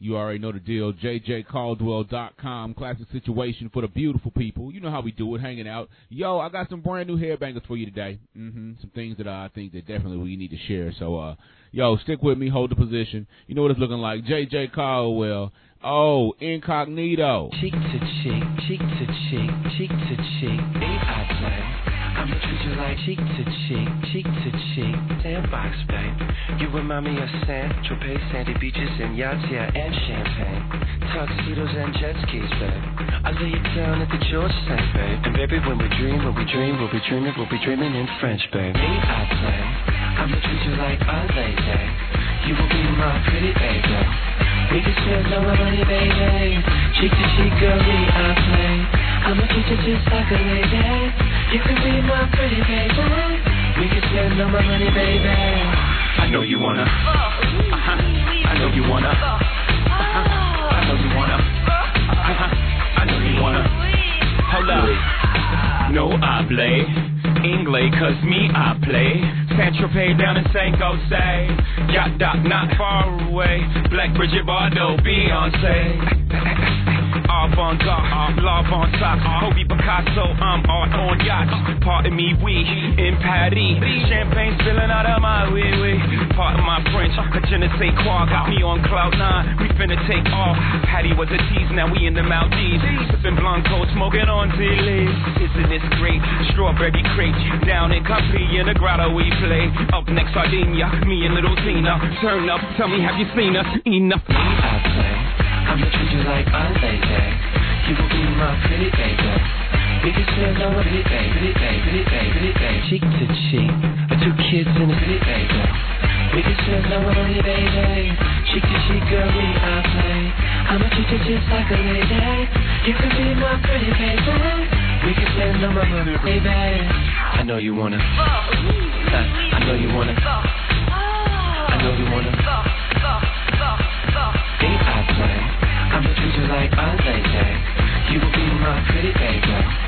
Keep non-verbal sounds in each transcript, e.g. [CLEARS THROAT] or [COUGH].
You already know the deal. JJCaldwell.com. Classic situation for the beautiful people. You know how we do it, hanging out. Yo, I got some brand new hair bangers for you today. Mm-hmm. Some things that I think that definitely we need to share. So, uh, yo, stick with me. Hold the position. You know what it's looking like. JJ Caldwell. Oh, incognito. Cheek to cheek, cheek to cheek, cheek to cheek. I play. I'ma treat you like cheek to cheek, cheek to cheek. Sandbox, babe. You remind me of San Tropez, sandy beaches, and yachts, yeah, and champagne. Tuxedos and jet skis, babe. I lay you down at the George Cinq babe. And baby, when we dream, when we dream, we'll be dreaming, we'll be dreaming in French, babe. Me, I play. I'ma treat you like a lady. You will be my pretty baby. We can spend all my money, baby. Cheek to cheek, girl, me, I play. I'ma treat you just like a lady. You can be my pretty baby. We can spend all my money, baby. I know you wanna. Uh-huh. I know you wanna. Uh-huh. I know you wanna. Uh-huh. I know you wanna. Hold up. No hable. English, cause me I play. San Tropez down in St. Jose. Yacht dock not far away. Black Brigitte Bardot, Beyonce. Avant garde, love on socks. Kobe Picasso, I'm art on yachts. Pardon me, we in Paris. Champagne spilling out of my wee wee. Pardon my French, a je ne sais. Got me on cloud nine, we finna take off. Patty was a tease, now we in the Maldives. Sipping Blanco, smoking on Zillies. Isn't this great? Strawberry crate, down in Capri in the grotto we play. Up next, Sardinia, me and little Tina. Turn up, tell me, have you seen us? Enough. I play. I'ma treat you like a lady. You will be my pretty baby. Pretty baby, pretty baby. Cheek to cheek, two kids in a pretty baby. We can spend all money, baby. Cheek to cheek, girl, we are play. I'ma treat you just like a lady. You can be my pretty baby. We can spend my money, baby. I know you wanna. Uh, I know you wanna. I know you wanna. Think I play. I'ma treat you like a lady. You will be my pretty baby.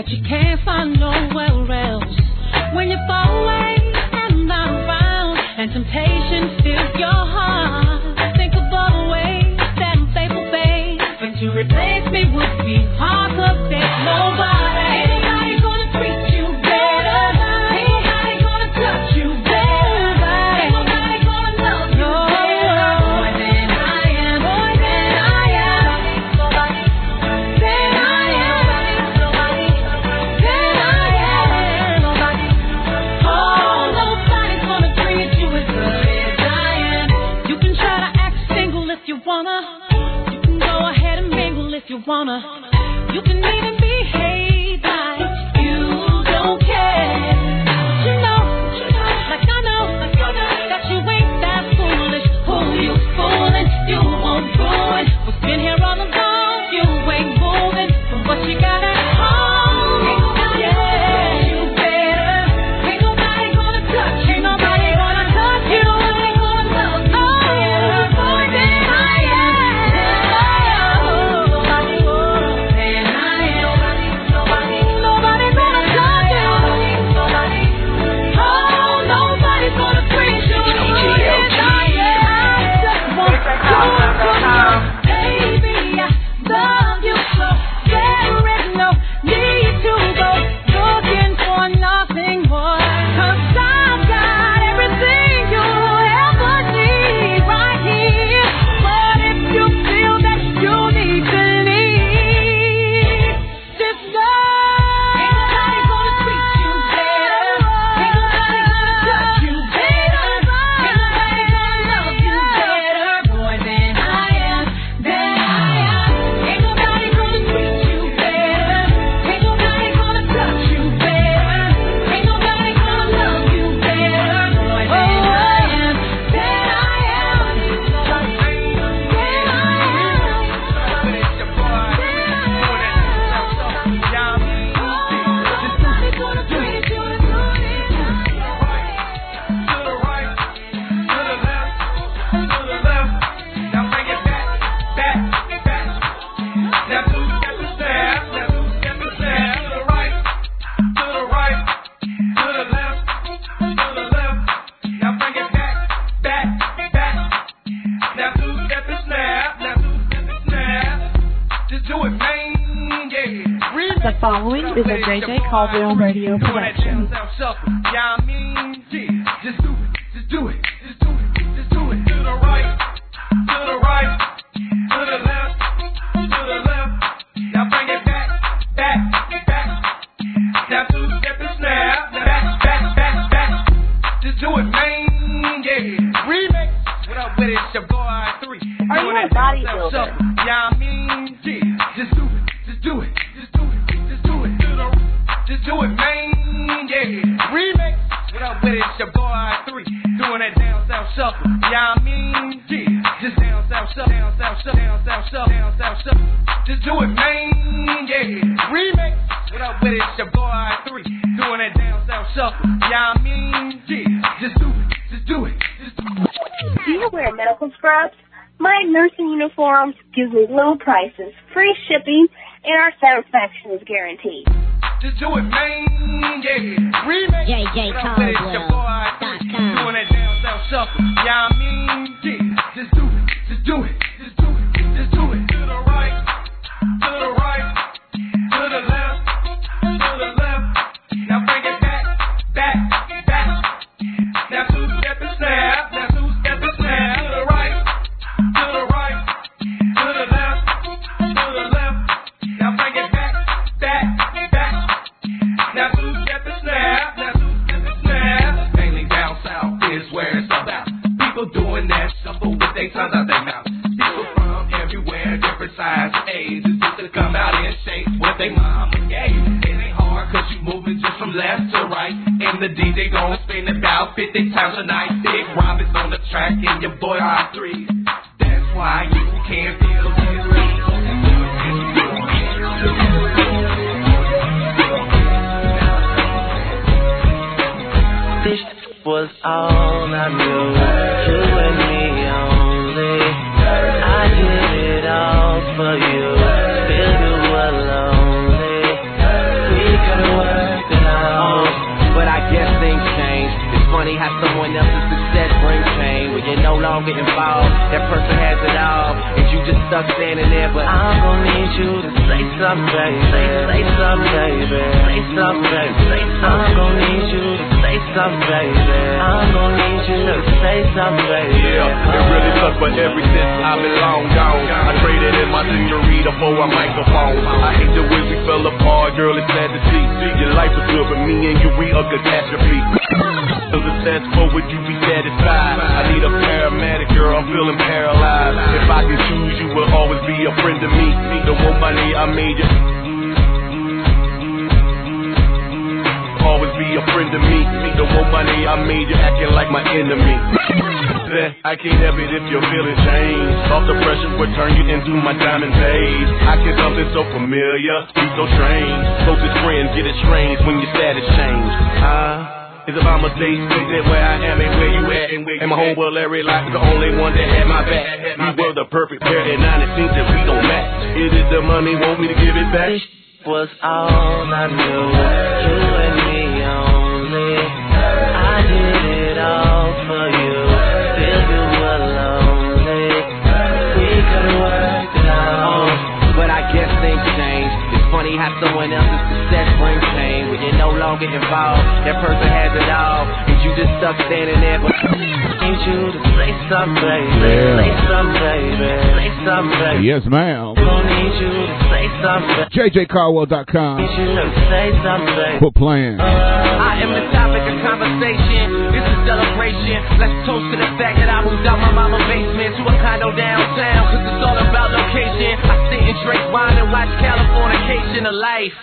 that you can't find nowhere else. When you fall away and not around, and temptation fills your heart, think of all the ways that I'm faithful, babe. But to replace me would be hard, following is a JJ Caldwell radio production. Yeah, I mean, yeah, just do it, just do it, just do it, just do it. To the right, to the right, to the left, to the left. Now bring it back, back, back. Now two step and snap, back, back, back, back. Just do it, man, yeah. Remix. What up with it? It's your boy three. Are you a bodybuilder? Yeah, yeah, just do it, just do it, just do it, just do it. Just do it, man, yeah. Remix. What up with it? It's your boy three. Doing that down south shuffle. Yeah, I mean, yeah. Just down south shuffle, down south shuffle, down south shuffle, down south shuffle. Just do it, man, yeah. Remix. What up with it? It's your boy three. Doing that down south shuffle. Yeah, I mean, yeah. Just do it, just do it, just do it. Do you wear medical scrubs? My nursing uniforms gives me low prices, free shipping, and our satisfaction is guaranteed. Just do it, man, yeah. Remix. JJ What up with it? Your boy Doing that down south shuffle. Yeah, I mean, yeah. Just do it, just do it, just do it, just do it. To the right, to the right, to the left, to the left. Now bring it back, back, back. Now two step girl, it's sad to see. Your life was good, but me and you, we a catastrophe. Successful, would you be satisfied? I need a paramedic, girl, I'm feeling paralyzed. If I can choose, you will always be a friend to me. The one money I made you. Always be a friend to me. The more money I made, you acting like my enemy. Then I can't help it if you're feeling change. Off the pressure would turn you into my diamond days. I can something so familiar, be so strange. Closest friends get it strange when your status change. Ah. Is if I'm a state, that where I am and where you at. And my homeboy Larry Locke is the only one that had my back. We were the perfect pair, and now it seems that we don't match. Is it the money want me to give it back? This was all I knew. You and me funny how someone else's success brings pain. When you're no longer involved, that person has it all, and you just stuck standing there. But Need you to say something, baby. Yeah. Say something, baby. Say something, baby. Yes, ma'am. Need you to say something. JJCaldwell.com. Need you to say something. Quit playing. I am the topic of conversation. Celebration. Let's toast to the fact that I moved out my mama's basement to a condo downtown. Cause it's all about location. I sit and drink wine and watch Californication of life.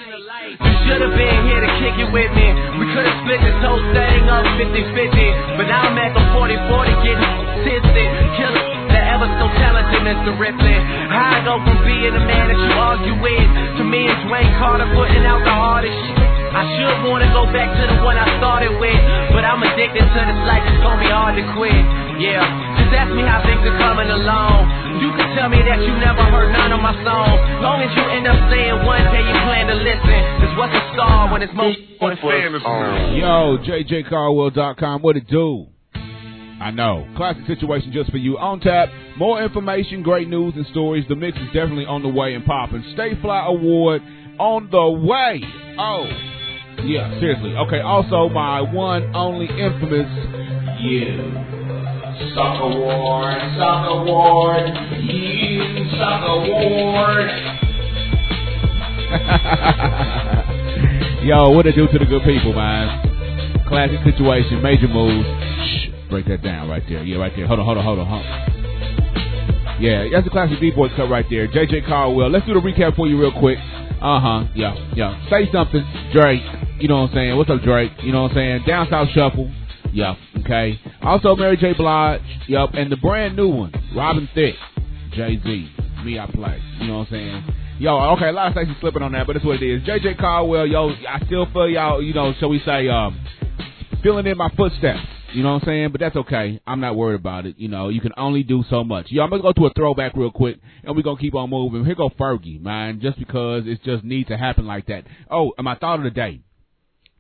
You should have been here to kick it with me. We could have split this whole thing up 50-50. But now I'm at the 40-40 getting tisted. Killer ever so talented, Mr. Ripley. How I go from being the man that you argue with to me and Dwayne Carter putting out the hardest shit. I should wanna go back to the one I started with, but I'm addicted to this life. It's gonna be hard to quit. Yeah, just ask me how things are coming along. You can tell me that you never heard none of my songs. Long as you end up saying one day you plan to listen. Cause what's a star when it's most What famous Yo, JJCaldwell.com. What it do? I know. Classic situation just for you. On tap. More information, great news, and stories. The mix is definitely on the way and popping. Stay Fly Award on the way. Oh, yeah, seriously. Okay, also my one, only infamous, you. Sucker Ward, Sucker Ward, you Sucker Ward. [LAUGHS] Yo, what it do to the good people, man? Classic situation, major moves. Shh, break that down right there. Yeah, right there. Hold on, hold on, hold on. Hold on. Yeah, that's a classic B-boy cut right there. JJ Caldwell. Let's do the recap for you real quick. Uh huh. Yeah, yeah. Say something, Drake. You know what I'm saying? What's up, Drake? You know what I'm saying? Down South Shuffle. Yep. Okay. Also, Mary J. Blige. Yep. And the brand new one, Robin Thicke, Jay Z. Me, I play. You know what I'm saying? Yo, okay, a lot of stations slipping on that, but that's what it is. JJ Caldwell, yo, I still feel y'all, you know, shall we say, um, filling in my footsteps. You know what I'm saying? But that's okay. I'm not worried about it. You know, you can only do so much. Yo, I'm gonna go to a throwback real quick, and we're gonna keep on moving. Here go Fergie, man, just because it just needs to happen like that. Oh, and my thought of the day,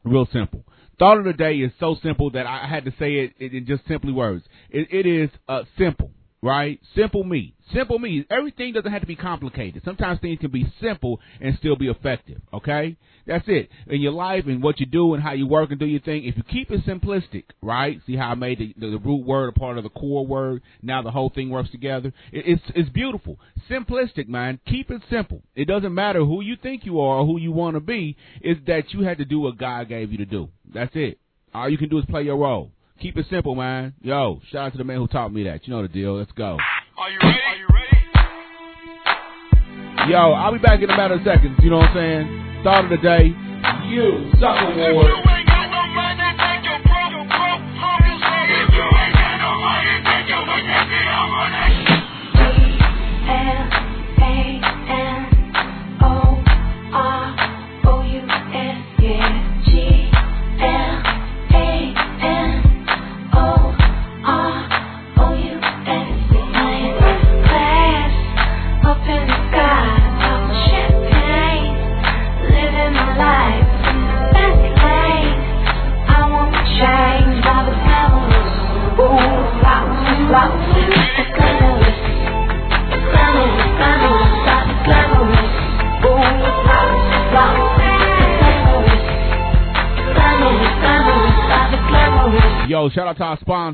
real simple. Thought of the day is so simple that I had to say it in just simply words. It, it is uh, simple, right? Simple me. Simple means Everything doesn't have to be complicated. Sometimes things can be simple and still be effective. Okay, that's it. In your life and what you do and how you work and do your thing. If you keep it simplistic, right? See how I made the, the, the root word a part of the core word. Now the whole thing works together. It, it's it's beautiful. Simplistic, man. Keep it simple. It doesn't matter who you think you are or who you want to be. It's that you had to do what God gave you to do. That's it. All you can do is play your role. Keep it simple, man. Yo, shout out to the man who taught me that. You know the deal. Let's go. Are you ready? Are you ready? Yo, I'll be back in a matter of seconds. You know what I'm saying? Thought of the day. You sucker If ward. you ain't got no money,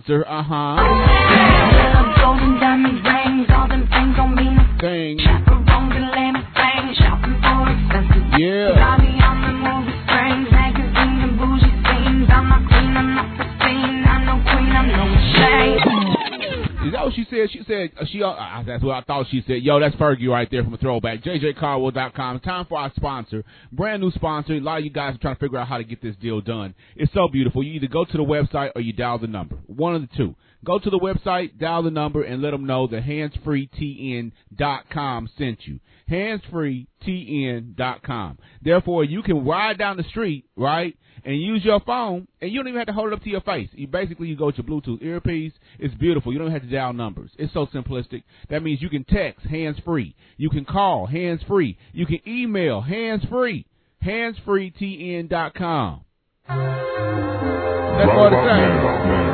sponsor. That's what I thought she said. Yo, that's Fergie right there from a throwback. JJCaldwell.com. Time for our sponsor, brand new sponsor. A lot of you guys are trying to figure out how to get this deal done. It's so beautiful. You either go to the website or you dial the number. One of the two. Go to the website, dial the number, and let them know that handsfreetn.com sent you. Handsfreetn.com. Therefore, you can ride down the street, right, and use your phone, and you don't even have to hold it up to your face. You basically you go to Bluetooth earpiece. It's beautiful. You don't have to dial numbers. It's so simplistic. That means you can text hands free. You can call hands free. You can email hands free. Handsfreetn.com. That's all the same.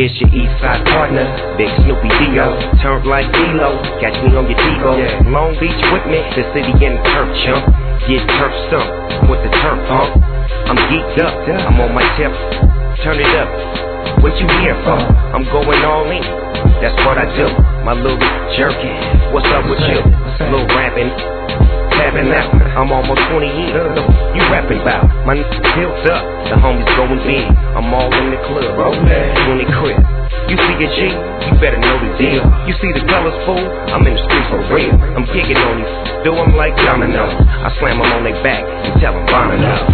It's your east side partner, Big Snoopy Dio. Turned like D-Lo, catch me on your Devo. Long Beach with me, the city in turf chump. Get turf stumped with the turf pump. I'm geeked up, I'm on my tip. Turn it up. What you here for? Uh. I'm going all in. That's what I do. My little jerky. What's up with you? Little rapping. Out. I'm almost 20 years. You rapping about. My n- built up. The homies going big. I'm all in the club. Rolling. 20 crib. You see a G, you better know the deal. You see the colors fool, I'm in the streets for real. I'm kicking on these, do 'em like domino. I slam 'em on their back and tell 'em bombing up.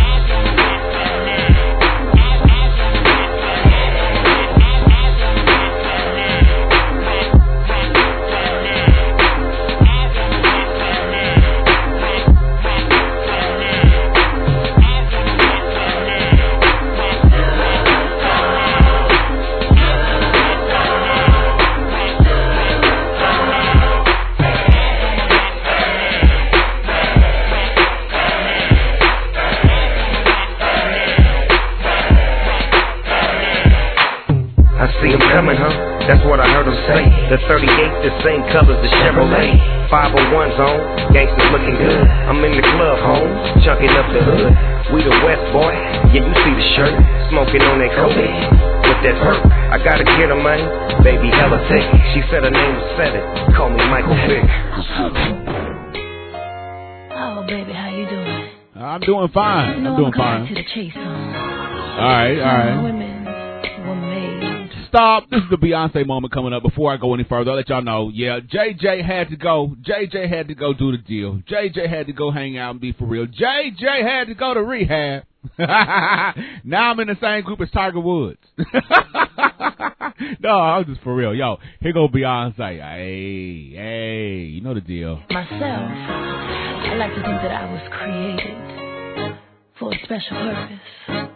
The same colors the Chevrolet. 501's on, gangsters looking good. I'm in the club, home, chunking up the hood. We the West boy, yeah, you see the shirt. Smoking on that coke with that perk. I gotta get her, man. Baby, hella thick. She said her name was Seven. Call me Michael Vick. Oh, baby, how you doing? I'm doing fine. You know I'm doing I'm fine. to the chase, huh? All right, all right. Stop. This is the Beyonce moment coming up. Before I go any further, I'll let y'all know. Yeah, JJ had to go. JJ had to go do the deal. JJ had to go hang out and be for real. JJ had to go to rehab. [LAUGHS] now I'm in the same group as Tiger Woods. [LAUGHS] no, I was just for real. Yo, here go Beyonce. Hey, hey, you know the deal. Myself, I like to think that I was created for a special purpose.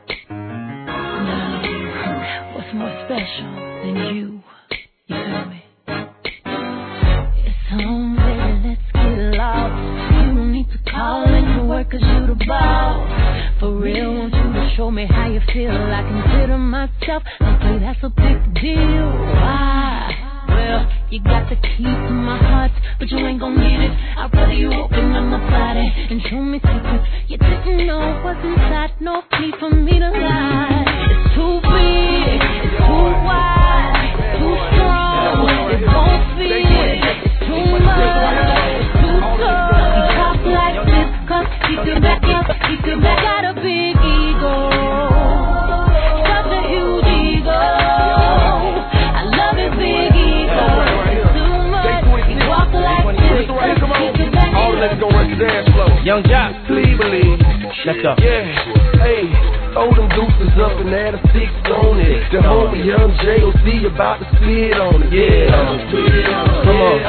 Special than you? You feel me? It's home, baby, let's get lost. You don't need to call into work cause you the boss. For real, want you to show me how you feel. I consider myself, okay, that's a big deal. Why? Well, you got the key to my heart, but you ain't gon' get it. I'd rather you open up my body and show me secrets you didn't know what's inside. No need for me to lie. Young Joc, Please believe. let's go. Yeah, throw them deuces up and add a six on it. The homie Young J.O.C. about to spit on it. Yeah, Come on.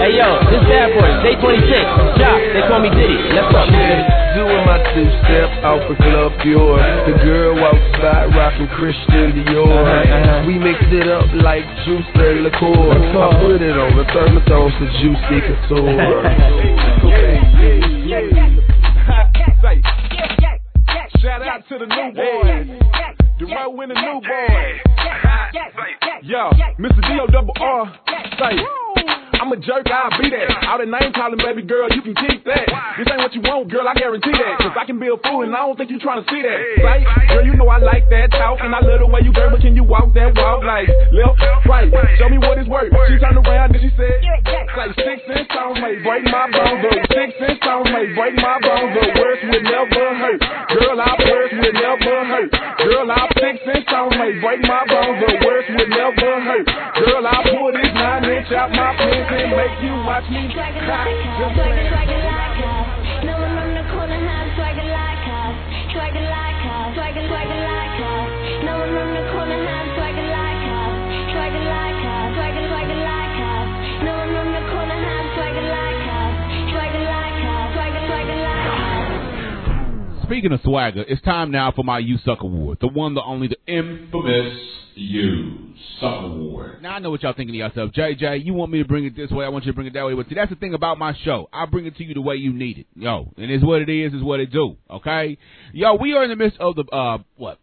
Hey yo, this bad boy, day 26. Jock, they call me Diddy. Let's go. Doing my two step out for Club Pure. The girl walks by rocking Christian Dior. Uh-huh. We mix it up like juice and liqueur. I put it on the thermosol so juicy couture. [LAUGHS] to the new boy, boys. Dorrough and the new boys. Yo, Mr. D.O. double R. Say, I'm a jerk, I'll be that. All the name calling, baby girl, you can keep that. This ain't what you want, girl, I guarantee that. Cause I can be a fool and I don't think you trying to see that. Right? girl, you know I like that talk and I love the way you girl, but can you walk that walk like left, right? Show me what it's worth. She turned around and she said, say six inch stones may break my bones, but six inch stones may break my bones, but words will never hurt. Girl, our words will never hurt. Girl, our six inch stones may break my bones, but words will never hurt. Girl, I'll pull this nine inch out my pants and make you watch me. Just playing. Speaking of swagger, it's time now for my You Suck Award. The one, the only, the infamous You Suck Award. Now I know what y'all thinking to yourself. JJ, you want me to bring it this way, I want you to bring it that way. But see, that's the thing about my show. I bring it to you the way you need it. Yo, and it's what it is, it's what it do. Okay? Yo, we are in the midst of the, uh, what?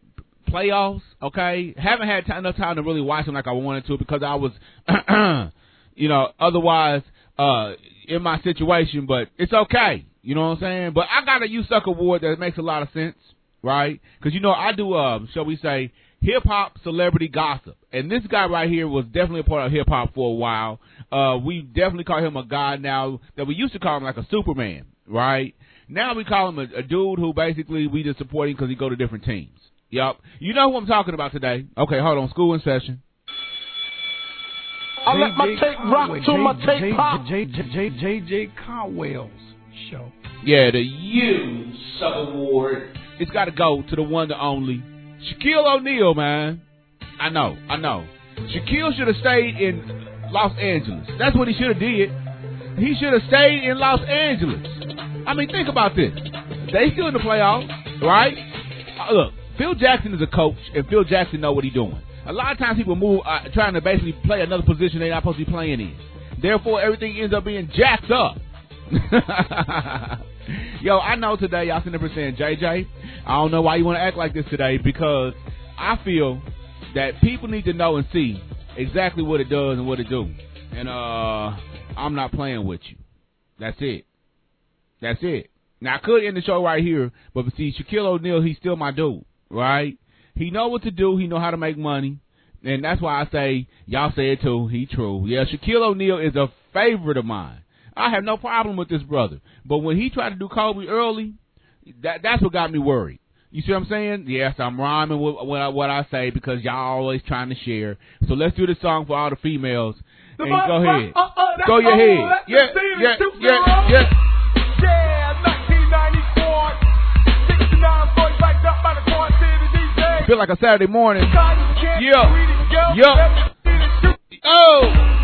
Playoffs, okay? Haven't had time, enough time to really watch them like I wanted to because I was, [CLEARS THROAT] you know, otherwise, uh, in my situation, but it's okay. You know what I'm saying? But I got a You Suck award that makes a lot of sense, right? Because you know I do, um, shall we say, hip hop celebrity gossip, and this guy right here was definitely a part of hip hop for a while. Uh, we definitely call him a god now that we used to call him like a Superman, right? Now we call him a, a dude who basically we just support him because he go to different teams. Yup. You know who I'm talking about today? Okay, hold on. School in session. I let my tape rock to my tape pop. JJ Caldwell's show. Yeah, the You Suck Award. It's got to go to the one, the only Shaquille O'Neal, man. I know, I know. Shaquille should have stayed in Los Angeles. That's what he should have did. He should have stayed in Los Angeles. I mean, think about this. They still in the playoffs, right? Uh, look, Phil Jackson is a coach, and Phil Jackson know what he's doing. A lot of times people move uh, trying to basically play another position they're not supposed to be playing in. Therefore, everything ends up being jacked up. [LAUGHS] Yo, I know today y'all sitting there saying, JJ, I don't know why you want to act like this today because I feel that people need to know and see exactly what it does and what it do. And uh I'm not playing with you. That's it. That's it. Now I could end the show right here, but see Shaquille O'Neal, he's still my dude, right? He know what to do. He know how to make money, and that's why I say y'all say it too. He true. Yeah, Shaquille O'Neal is a favorite of mine. I have no problem with this brother, but when he tried to do Kobe early, that that's what got me worried. You see what I'm saying? Yes, I'm rhyming with what I, what I say because y'all always trying to share. So let's do the song for all the females. The and go ahead. uh, uh, go your head. Yeah, yeah, do yeah, zero. yeah. Yeah, Feel like a Saturday morning. Yeah. Yeah. Oh.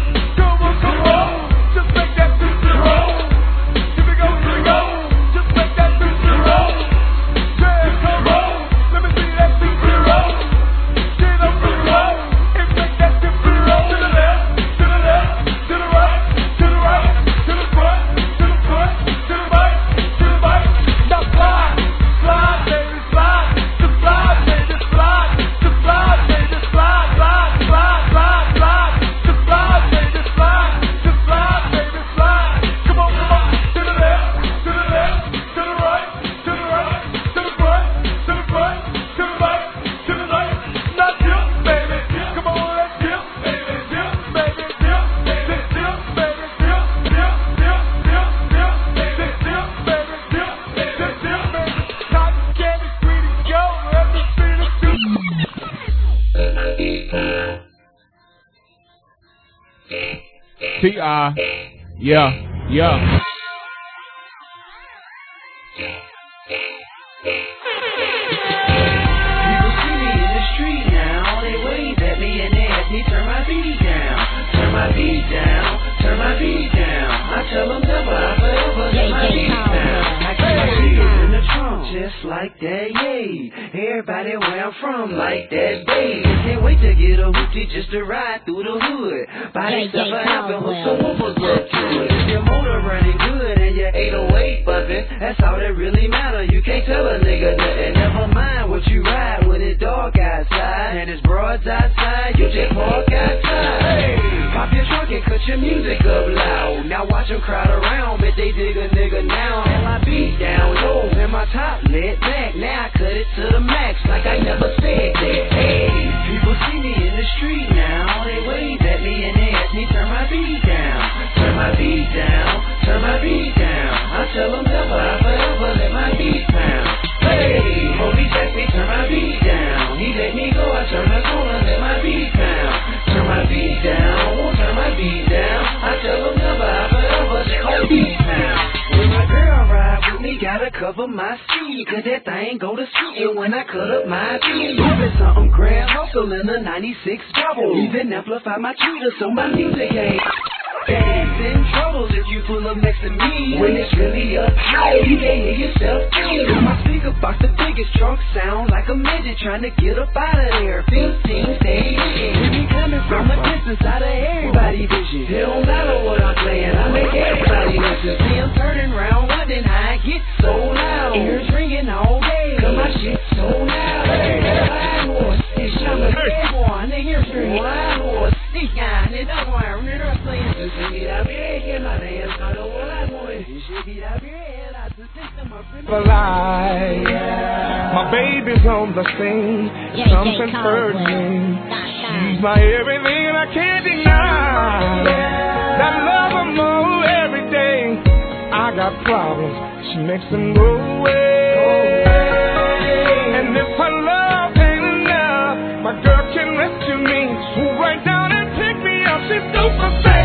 Uh, in the street now. They wave at me and they ask me, turn my V down. Turn my V down, turn my V down. I tell them I put them but in the trunk just like that, yay. Everybody where I'm from like that, babe. Can't wait to get a hoopty just to ride through the hood. Buy JJ yourself a half and hook some Caldwell. woofers up to it. If your motor running good and your 808 bumping, that's all that really matter. You can't tell a nigga nothing. Never mind what you ride when it's dark outside and it's broads outside. You just park outside. Hey, pop your trunk and cut your music up loud. Now watch them crowd around, bet they dig a nigga now. And my beat down low and my top lit back. Now I cut it to the max like I never said that. Hey, people see me in the street now. They wave at me and they me turn my beat down. Turn my beat down. Turn my beat down. I tell them never, I forever let my beat pound. Hey, ask me turn my beat down. He let me go, I turn the corner, let my beat pound. Turn my beat down, won't turn my beat down. I tell them never, I forever let my beat pound. When my girl ride with me, gotta cover my Cause that thing go to sleep when I cut up my beat. Moving something grand, hustle in a 96 double. Even amplify my tweeter so my music ain't. Days in trouble if you pull up next to me. When it's really up high, you can't hear yourself too. My speaker box, the biggest trunk sound like a midget trying to get up out of there. 15 stay in. We be coming from a distance out of everybody's vision. It don't matter what I'm playing, I make everybody listen. See, I'm turning round, how I get so loud. Ears ringing all day, cause my shit so loud. Hey, was, it's time to get one. They hear scream, I was, it's kind of the one. They're playing, just get up here, get my dance, I don't want that one. You should get up here, think to my friend. alive. My baby's on the scene. JJ Something hurting. She's my everything, and I can't deny that love her got problems, she makes them go away. And if her love ain't enough, my girl can rescue me. Swoop right down and pick me up. She's super sexy,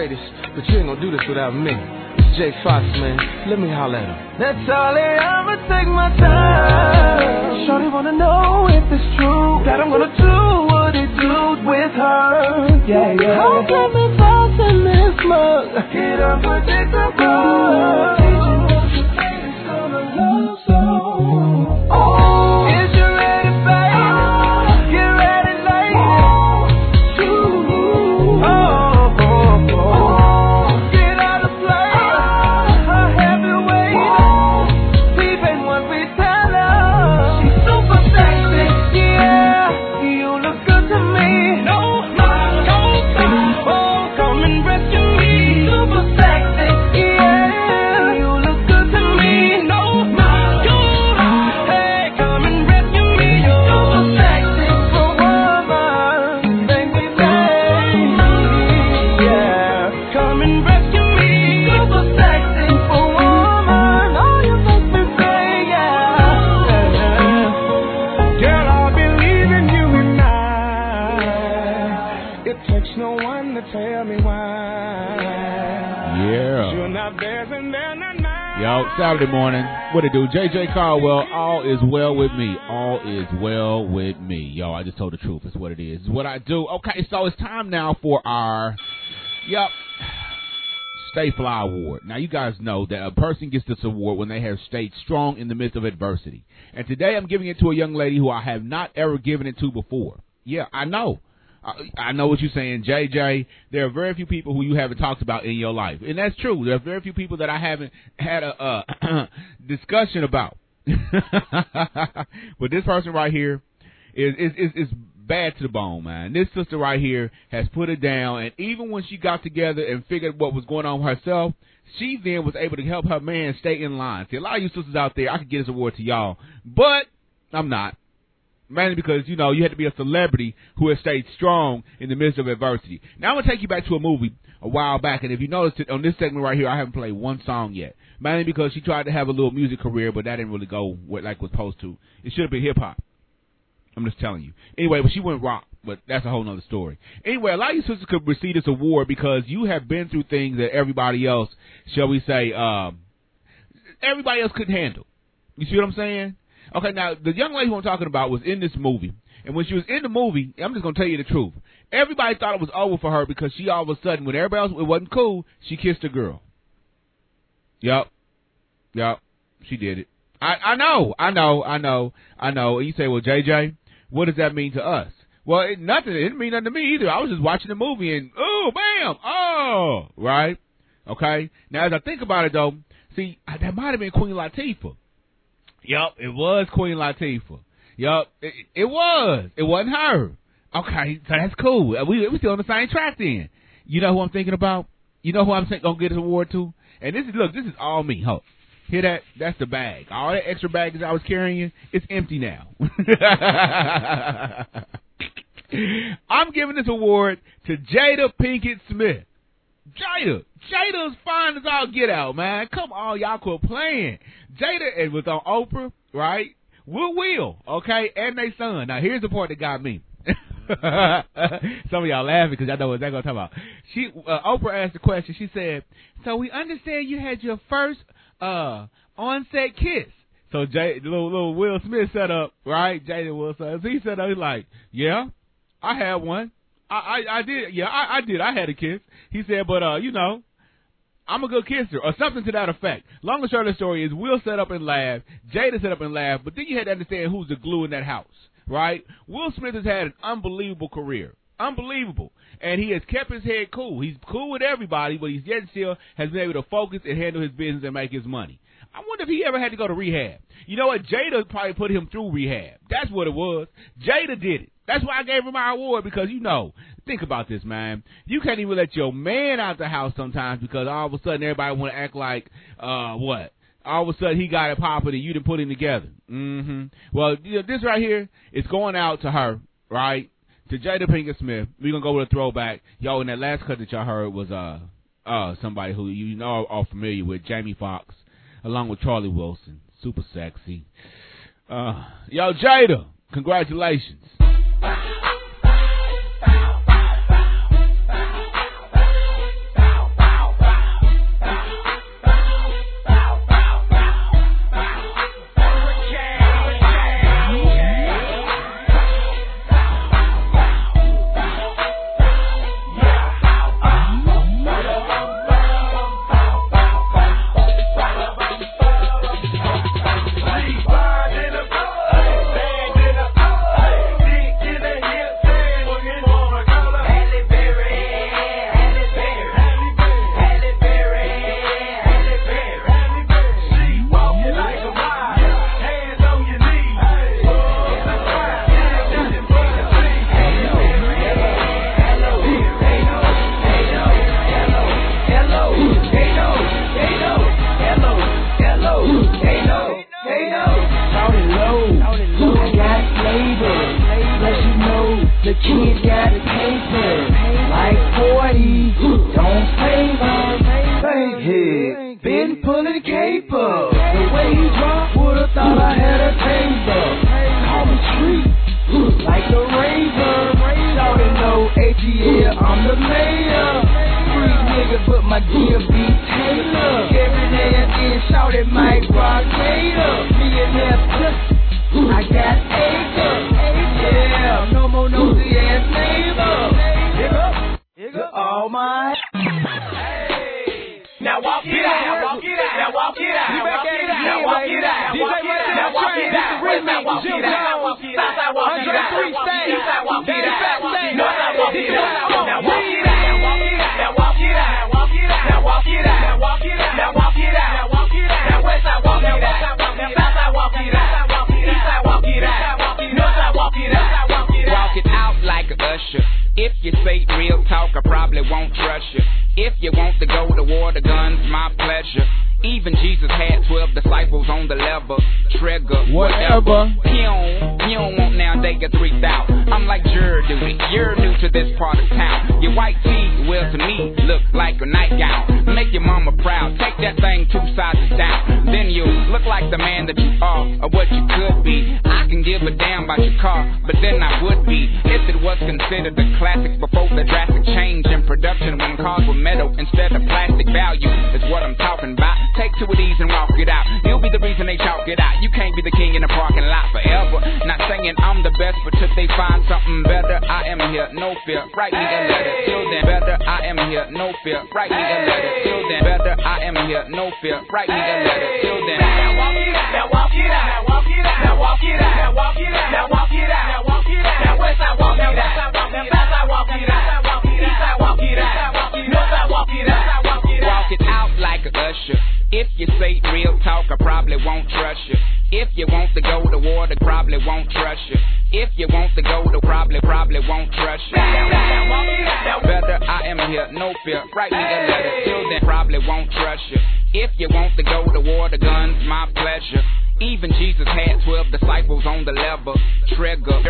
greatest, but you ain't gonna do this without me. It's Jay Fox, man. Let me holler at him. That's all it, I'ma take my time. Shorty wanna know if it's true that I'm gonna do what it do with her. Yeah, yeah. How come the thoughts in this mug get unpredictable? What it do? JJ Caldwell, all is well with me. All is well with me. Yo, I just told the truth. It's what it is. It's what I do. Okay, so it's time now for our, yep, Stay Fly Award. Now, you guys know that a person gets this award when they have stayed strong in the midst of adversity. And today I'm giving it to a young lady who I have not ever given it to before. Yeah, I know. I, I know what you're saying, JJ. There are very few people who you haven't talked about in your life, and that's true. There are very few people that I haven't had a uh, [CLEARS THROAT] discussion about. [LAUGHS] but this person right here is is is, is bad to the bone, man. This sister right here has put it down, and even when she got together and figured what was going on with herself, she then was able to help her man stay in line. See, a lot of you sisters out there, I could get this award to y'all, but I'm not. Mainly because, you know, you had to be a celebrity who has stayed strong in the midst of adversity. Now I'm to take you back to a movie a while back, and if you notice it, on this segment right here, I haven't played one song yet. Mainly because she tried to have a little music career, but that didn't really go what, like was supposed to. It should have been hip hop. I'm just telling you. Anyway, but she went rock, but that's a whole nother story. Anyway, a lot of you sisters could receive this award because you have been through things that everybody else, shall we say, um, everybody else couldn't handle. You see what I'm saying? Okay, now the young lady who I'm talking about was in this movie, and when she was in the movie, I'm just gonna tell you the truth. Everybody thought it was over for her because she all of a sudden, when everybody else it wasn't cool, she kissed a girl. Yup, yup, she did it. I I know, I know, I know, I know. And you say, well, JJ, what does that mean to us? Well, it, nothing. It didn't mean nothing to me either. I was just watching the movie and oh, bam, oh, right, okay. Now as I think about it though, see, that might have been Queen Latifah. Yup, it was Queen Latifah. Yup, it, it was. It wasn't her. Okay, so that's cool. Uh, we we still on the same track then. You know who I'm thinking about? You know who I'm think, gonna get this award to? And this is look, this is all me. Huh? hear that? That's the bag. All that extra baggage I was carrying, it's empty now. [LAUGHS] I'm giving this award to Jada Pinkett Smith. Jada, Jada's fine as all get out, man. Come on, y'all quit playing. Jada it was on Oprah, right? Will Will, okay, and they son. Now here's the part that got me. [LAUGHS] Some of y'all laughing because y'all know what they're gonna talk about. She uh, Oprah asked the question. She said, "So we understand you had your first uh on-set kiss." So Jay, little little Will Smith set up, right? Jada Will Smith. He set up. He's like, "Yeah, I had one. I I, I did. Yeah, I, I did. I had a kiss." He said, "But uh, you know." I'm a good kisser, or something to that effect. Long and short of the story is Will set up and laugh, Jada set up and laugh, but then you had to understand who's the glue in that house, right? Will Smith has had an unbelievable career. Unbelievable. And he has kept his head cool. He's cool with everybody, but he's yet still has been able to focus and handle his business and make his money. I wonder if he ever had to go to rehab. You know what? Jada probably put him through rehab. That's what it was. Jada did it. That's why I gave her my award because you know, think about this, man. You can't even let your man out the house sometimes because all of a sudden everybody want to act like uh what? All of a sudden he got it popping and you didn't put him together. Mm-hmm. Well, this right here is going out to her, right? To Jada Pinkett Smith. We're gonna go with a throwback. Yo, in that last cut that y'all heard was uh uh somebody who you know are familiar with, Jamie Foxx, along with Charlie Wilson. Super sexy. Uh yo, Jada, congratulations. Ah! Chill down. Write me a letter. Till then, better, I am here, no fear. Write me a letter. Till then. Now walk it out. Now walk it out. Now walk it out. Now walk it out. Now walk it out. Now walk it out. Now walk it out. Now west walk it out. Now south walk it out. East walk it out. North side walk it out. Walk it out like a usher. If you say real talk, I probably won't trust you. If you want to go to war, I probably won't trust you. If you want to go to probably, probably won't trust you. Better, I am here, no fear. Write me a letter. Till then, probably won't trust you. If you want to go to war, the gun's my pleasure. Even Jesus had 12 disciples on the lever. Trigger,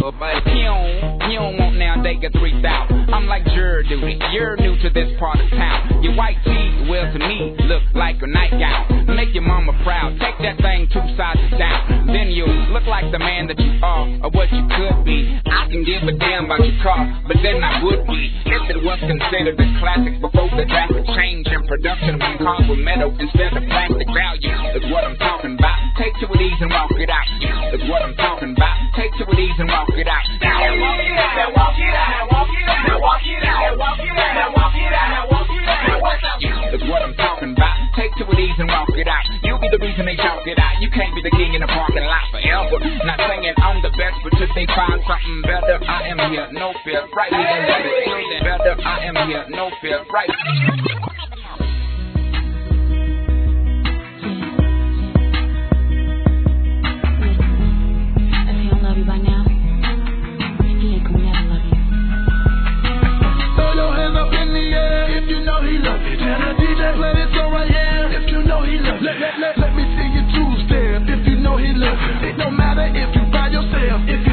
but he don't, he don't want now they get 3,000. I'm like Jur duty. You're new to this part of town. Your white tee will to me look like a nightgown. Make your mama proud. Take that thing two sizes down. Then you look like the man that you are or what you could be. I can give a damn about your car, but then I would be if it was considered a classic before the drastic change in production when cars were metal instead of plastic value. Is what I'm talking about. Take two of these and walk it out. Is what I'm talking about. Take two of these and walk it out. Now walk it out. Now walk it out. Now walk it out. Now walk it out. Now walk it out. Now walk it out. Now walk it out. Now west side. Is what I'm talking about. Take two of these and walk it out. You'll be the reason they talk it out. You can't be the king in the parking lot forever. Not saying I'm the best, but till they find something better, I am here, no fear. Right me and let it till. Better, I am here, no fear. Right. Let, let, let, me see you step if you know he you. It don't matter if you by yourself if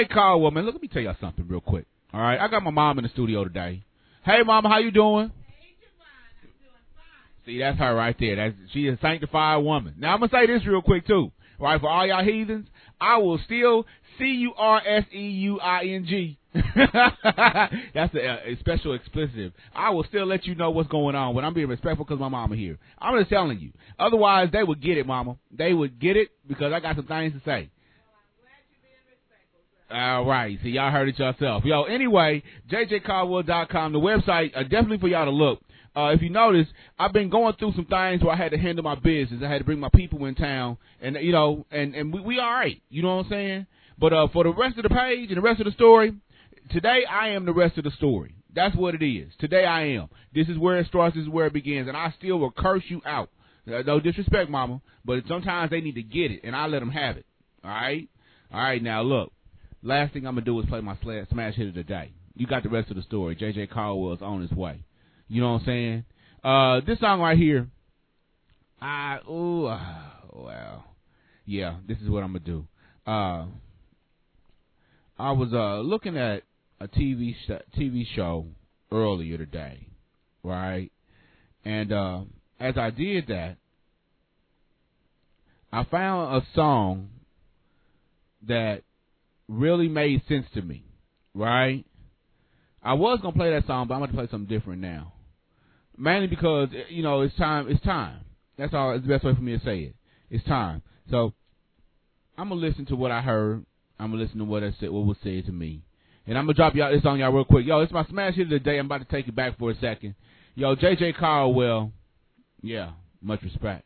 JJ Caldwell, man, look, let me tell y'all something real quick. All right, I got my mom in the studio today. Hey, mama, how you doing? See, that's her right there. That's she is a sanctified woman. Now I'm gonna say this real quick too. All right, for all y'all heathens, I will still C U R S E U I N G. [LAUGHS] That's a, a special explicit. I will still let you know what's going on, but I'm being respectful because my mama here. I'm just telling you. Otherwise, they would get it, mama. They would get it because I got some things to say. All right, See, y'all heard it yourself. Yo, anyway, jjcaldwell.com, the website, uh, definitely for y'all to look. Uh, if you notice, I've been going through some things where I had to handle my business. I had to bring my people in town, and you know, and and we, we all right. You know what I'm saying? But uh, for the rest of the page and the rest of the story, today I am the rest of the story. That's what it is. Today I am. This is where it starts. This is where it begins, and I still will curse you out. Uh, no disrespect, mama, but sometimes they need to get it, and I let them have it. All right, all right. Now look, last thing I'm gonna do is play my smash hit of the day. You got the rest of the story. JJ Caldwell's on his way. You know what I'm saying? Uh, this song right here, I ooh, uh, well, yeah, this is what I'm gonna do. Uh, I was uh looking at a TV sh- TV show earlier today, right? And uh, as I did that, I found a song that really made sense to me, right? I was gonna play that song, but I'm gonna play something different now. Mainly because eh, you know it's time. It's time. That's all. It's the best way for me to say it. It's time. So I'm gonna listen to what I heard. I'm gonna listen to what I said, what was said to me, and I'm gonna drop y'all this on y'all real quick. Yo, it's my smash hit of the day. I'm about to take it back for a second. Yo, JJ Caldwell. Yeah, much respect.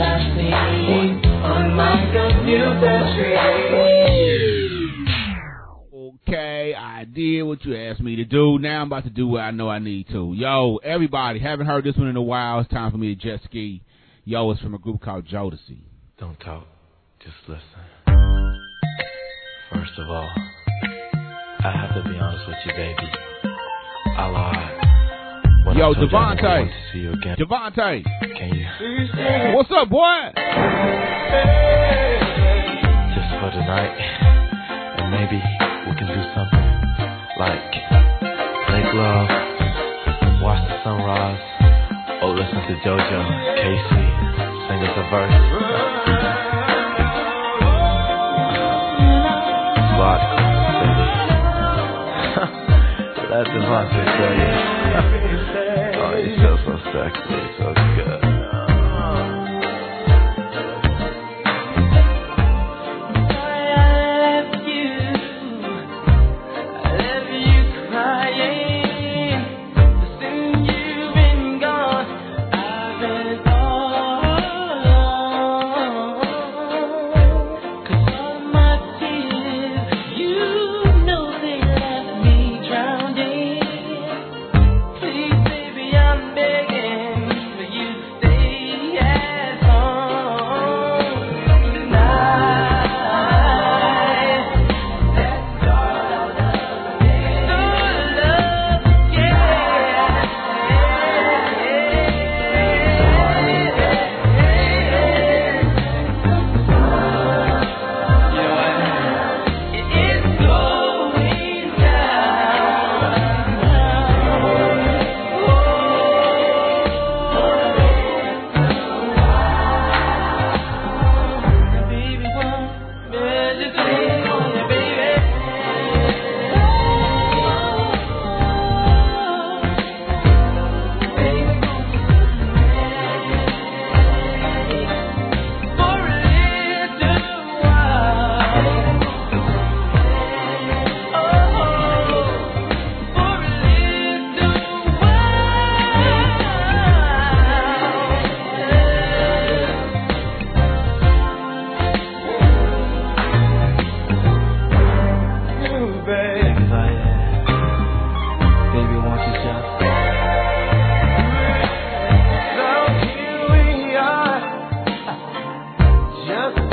I see on my computer screen? Okay, I did what you asked me to do. Now I'm about to do what I know I need to. Yo, everybody, haven't heard this one in a while. It's time for me to jet ski. Yo, it's from a group called Jodeci. Don't talk, just listen. First of all, I have to be honest with you, baby. I lied. When Yo, I told you I never DeVante. see you again. DeVante. Can you? What's up, boy? Just for tonight. And maybe we can do something like make love, watch the sunrise, or listen to JoJo, K-Ci sing us a verse. Baby. Let DeVante tell you. So sexy, so Just